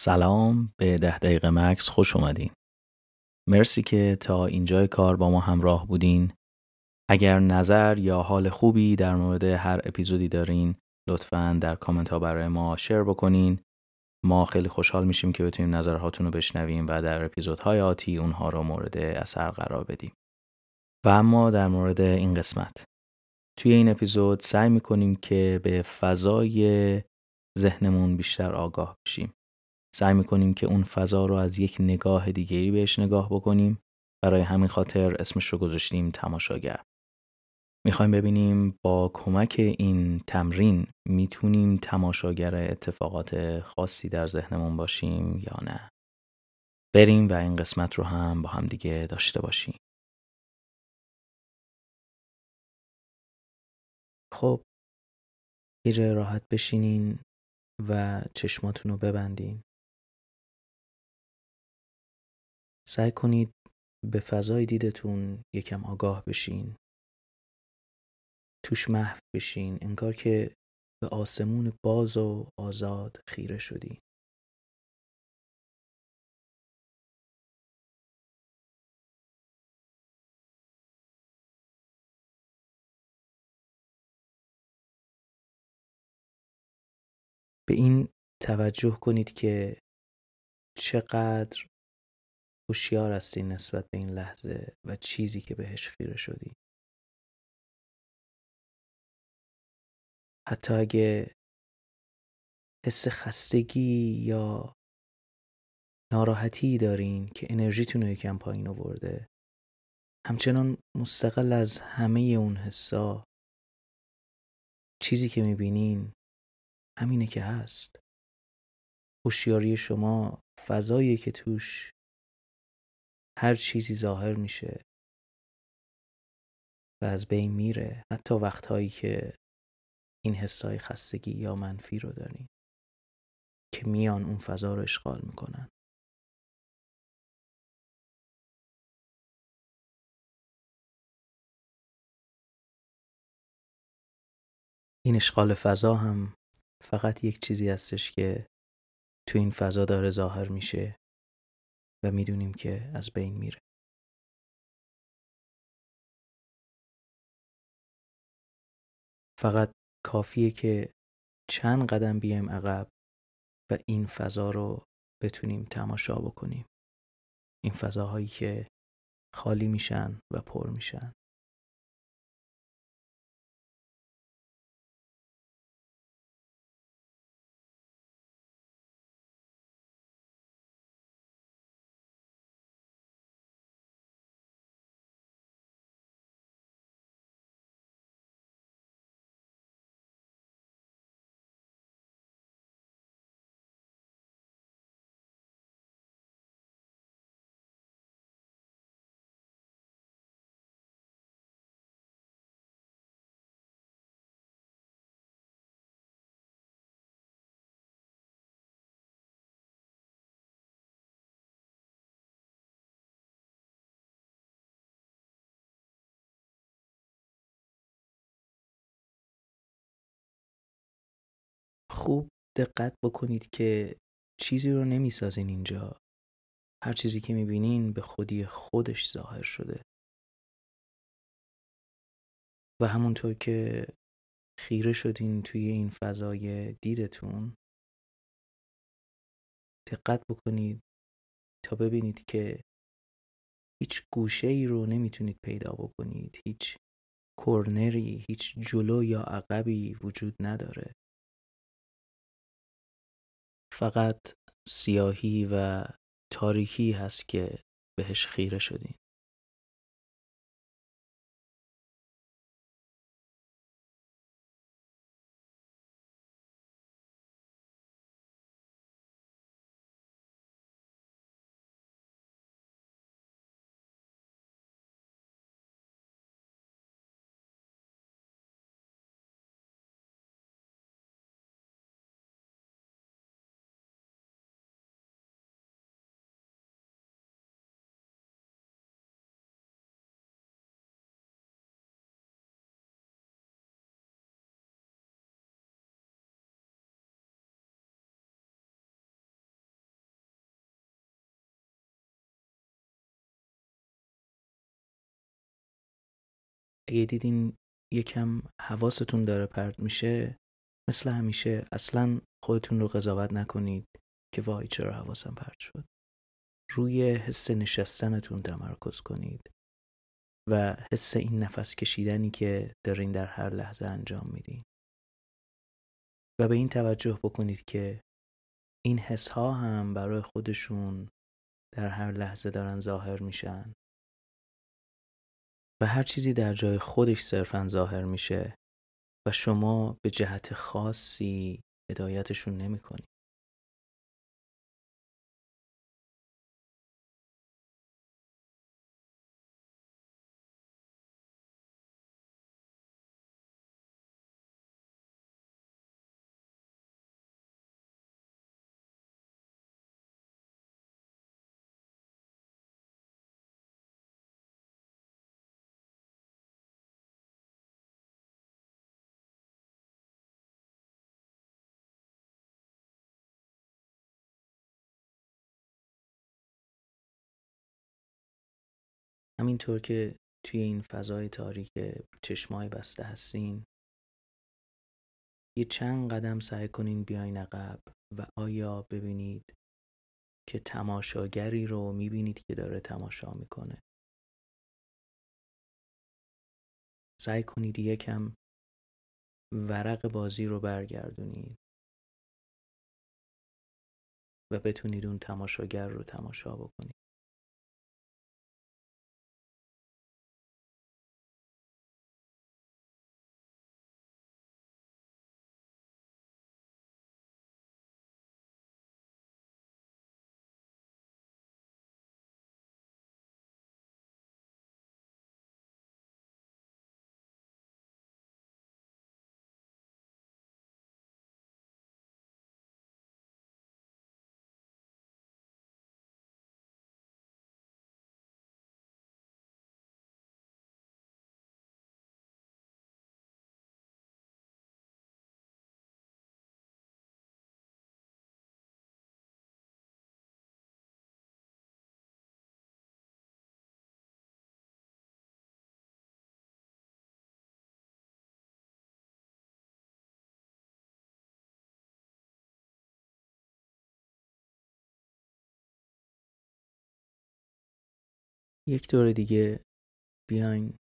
سلام به ده دقیقه مکس خوش اومدین. مرسی که تا اینجای کار با ما همراه بودین. اگر نظر یا حال خوبی در مورد هر اپیزودی دارین لطفا در کامنت ها برای ما شیر بکنین. ما خیلی خوشحال میشیم که بتونیم نظرهاتون رو بشنویم و در اپیزودهای آتی اونها رو مورد اثر قرار بدیم. و اما در مورد این قسمت توی این اپیزود سعی می‌کنیم که به فضای ذهنمون بیشتر آگاه بشیم. سعی می‌کنیم که اون فضا رو از یک نگاه دیگری بهش نگاه بکنیم. برای همین خاطر اسمش رو گذاشتیم تماشاگر. می‌خوایم ببینیم با کمک این تمرین می‌تونیم تماشاگر اتفاقات خاصی در ذهنمون باشیم یا نه. بریم و این قسمت رو هم با هم دیگه داشته باشیم. خب یه جای راحت بشینین و چشماتون رو ببندین. سعی کنید به فضای دیدتون یکم آگاه بشین. توش محو بشین انگار که به آسمون باز و آزاد خیره شدی. به این توجه کنید که چقدر هوشیار هستی نسبت به این لحظه و چیزی که بهش خیره شدی. حتی اگه حس خستگی یا ناراحتی دارین که انرژیتون رو یکم پایین آورده همچنان مستقل از همه اون حسا چیزی که می‌بینین همینه که هست. هوشیاری شما فضایی که توش هر چیزی ظاهر میشه و از بین میره. حتی وقتهایی که این حسای خستگی یا منفی رو داریم که میان اون فضا رو اشغال می‌کنن. این اشغال فضا هم فقط یک چیزی هستش که تو این فضا داره ظاهر میشه. و می‌دونیم که از بین میره. فقط کافیه که چند قدم بیایم عقب و این فضا رو بتونیم تماشا بکنیم. این فضاهایی که خالی میشن و پر میشن. خوب دقت بکنید که چیزی رو نمی‌سازین اینجا. هر چیزی که می‌بینین به خودی خودش ظاهر شده. و همونطور که خیره شدین توی این فضای دیدتون دقت بکنید تا ببینید که هیچ گوشه ای رو نمی‌تونید پیدا بکنید. هیچ کورنری هیچ جلو یا عقبی وجود نداره. فقط سیاهی و تاریکی هست که بهش خیره شدین. اگه دیدین یکم حواستون داره پرت میشه مثل همیشه اصلا خودتون رو قضاوت نکنید که وای چرا حواسم پرت شد. روی حس نشستنتون تمرکز کنید و حس این نفس کشیدنی که دارین در هر لحظه انجام میدین. و به این توجه بکنید که این حس ها هم برای خودشون در هر لحظه دارن ظاهر میشن. و هر چیزی در جای خودش صرفا ظاهر میشه و شما به جهت خاصی هدایتشون نمی همینطور که توی این فضای تاریک چشمای بسته هستین یه چند قدم سعی کنین بیاین عقب و آیا ببینید که تماشاگری رو می‌بینید که داره تماشا می‌کنه. سعی کنید یکم ورق بازی رو برگردونید و بتونید اون تماشاگر رو تماشا بکنید. یک دور دیگه بیاین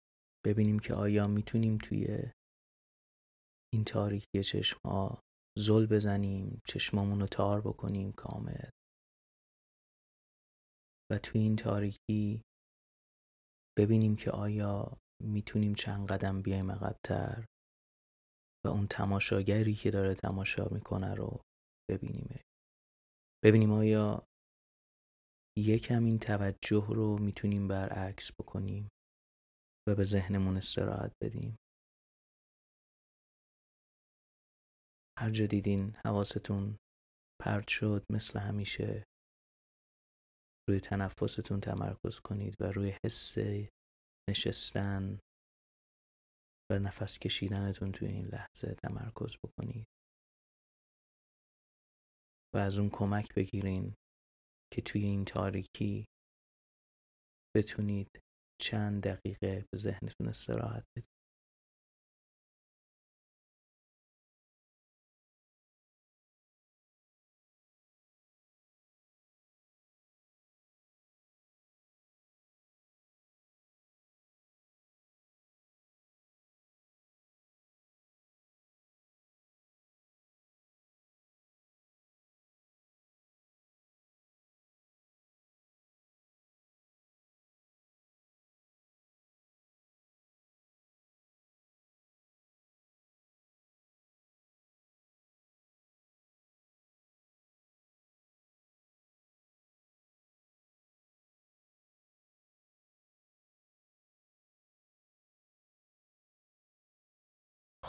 ببینیم که آیا می‌تونیم توی این تاریکی چشم ها زل بزنیم چشمامون رو تار بکنیم کامل. و توی این تاریکی ببینیم که آیا می‌تونیم چند قدم بیایم عقبتر و اون تماشاگری که داره تماشا می‌کنه رو ببینیم ببینیم آیا یکم این توجه رو می‌تونیم برعکس بکنیم و به ذهنمون استراحت بدیم. هر جا دیدین حواستون پرت شد مثل همیشه روی تنفستون تمرکز کنید و روی حس نشستن و نفس کشیدنتون توی این لحظه تمرکز بکنید. و از اون کمک بگیرین که توی این تاریکی بتونید چند دقیقه به ذهنتون استراحت بدید.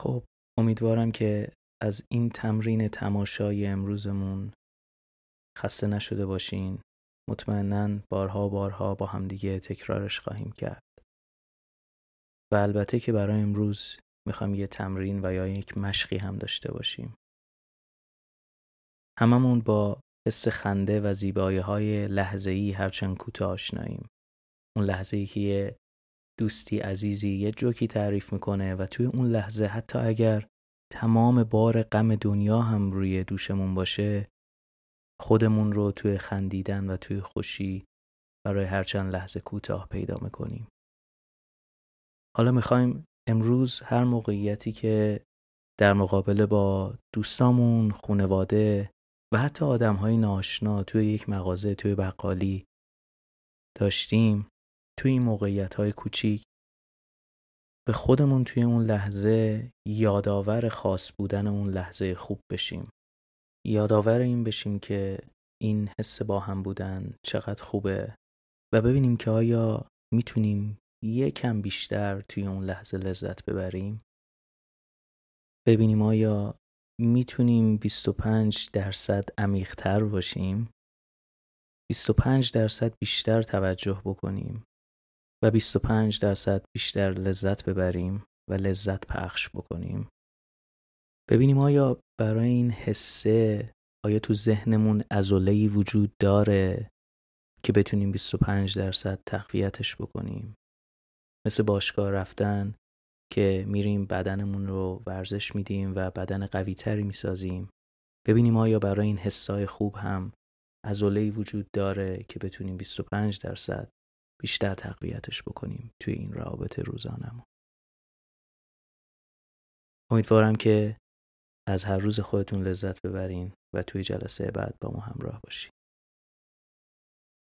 خب امیدوارم که از این تمرین تماشای امروزمون خسته نشده باشین. مطمئنا بارها بارها با همدیگه تکرارش خواهیم کرد. و البته که برای امروز می‌خوام یه تمرین و یا یک مشقی هم داشته باشیم. هممون با حس خنده و زیبایی های لحظه ای هرچند کوتاه آشناییم. اون لحظه ای که یه دوستی عزیزی یه جوکی تعریف می‌کنه و توی اون لحظه حتی اگر تمام بار غم دنیا هم روی دوشمون باشه خودمون رو توی خندیدن و توی خوشی برای هر چند لحظه کوتاه پیدا می‌کنیم. حالا می‌خوایم امروز هر موقعیتی که در مقابله با دوستامون، خونواده و حتی آدم های ناشنا توی یک مغازه توی بقالی داشتیم توی این موقعیت های کوچیک به خودمون توی اون لحظه یادآور خاص بودن اون لحظه خوب بشیم. یادآور این بشیم که این حس با هم بودن چقدر خوبه و ببینیم که آیا می‌تونیم یکم بیشتر توی اون لحظه لذت ببریم. ببینیم آیا می‌تونیم 25 درصد عمیقتر باشیم. 25 درصد بیشتر توجه بکنیم. و 25 درصد بیشتر لذت ببریم و لذت پخش بکنیم. ببینیم آیا برای این حسه آیا تو ذهنمون ازولهی وجود داره که بتونیم 25 درصد تقویتش بکنیم؟ مثل باشگاه رفتن که میریم بدنمون رو ورزش میدیم و بدن قوی تری می‌سازیم. ببینیم آیا برای این حسای خوب هم ازولهی وجود داره که بتونیم 25 درصد بیشتر تقویتش بکنیم توی این روابط روزانمون امیدوارم که از هر روز خودتون لذت ببرین و توی جلسه بعد با ما همراه باشین.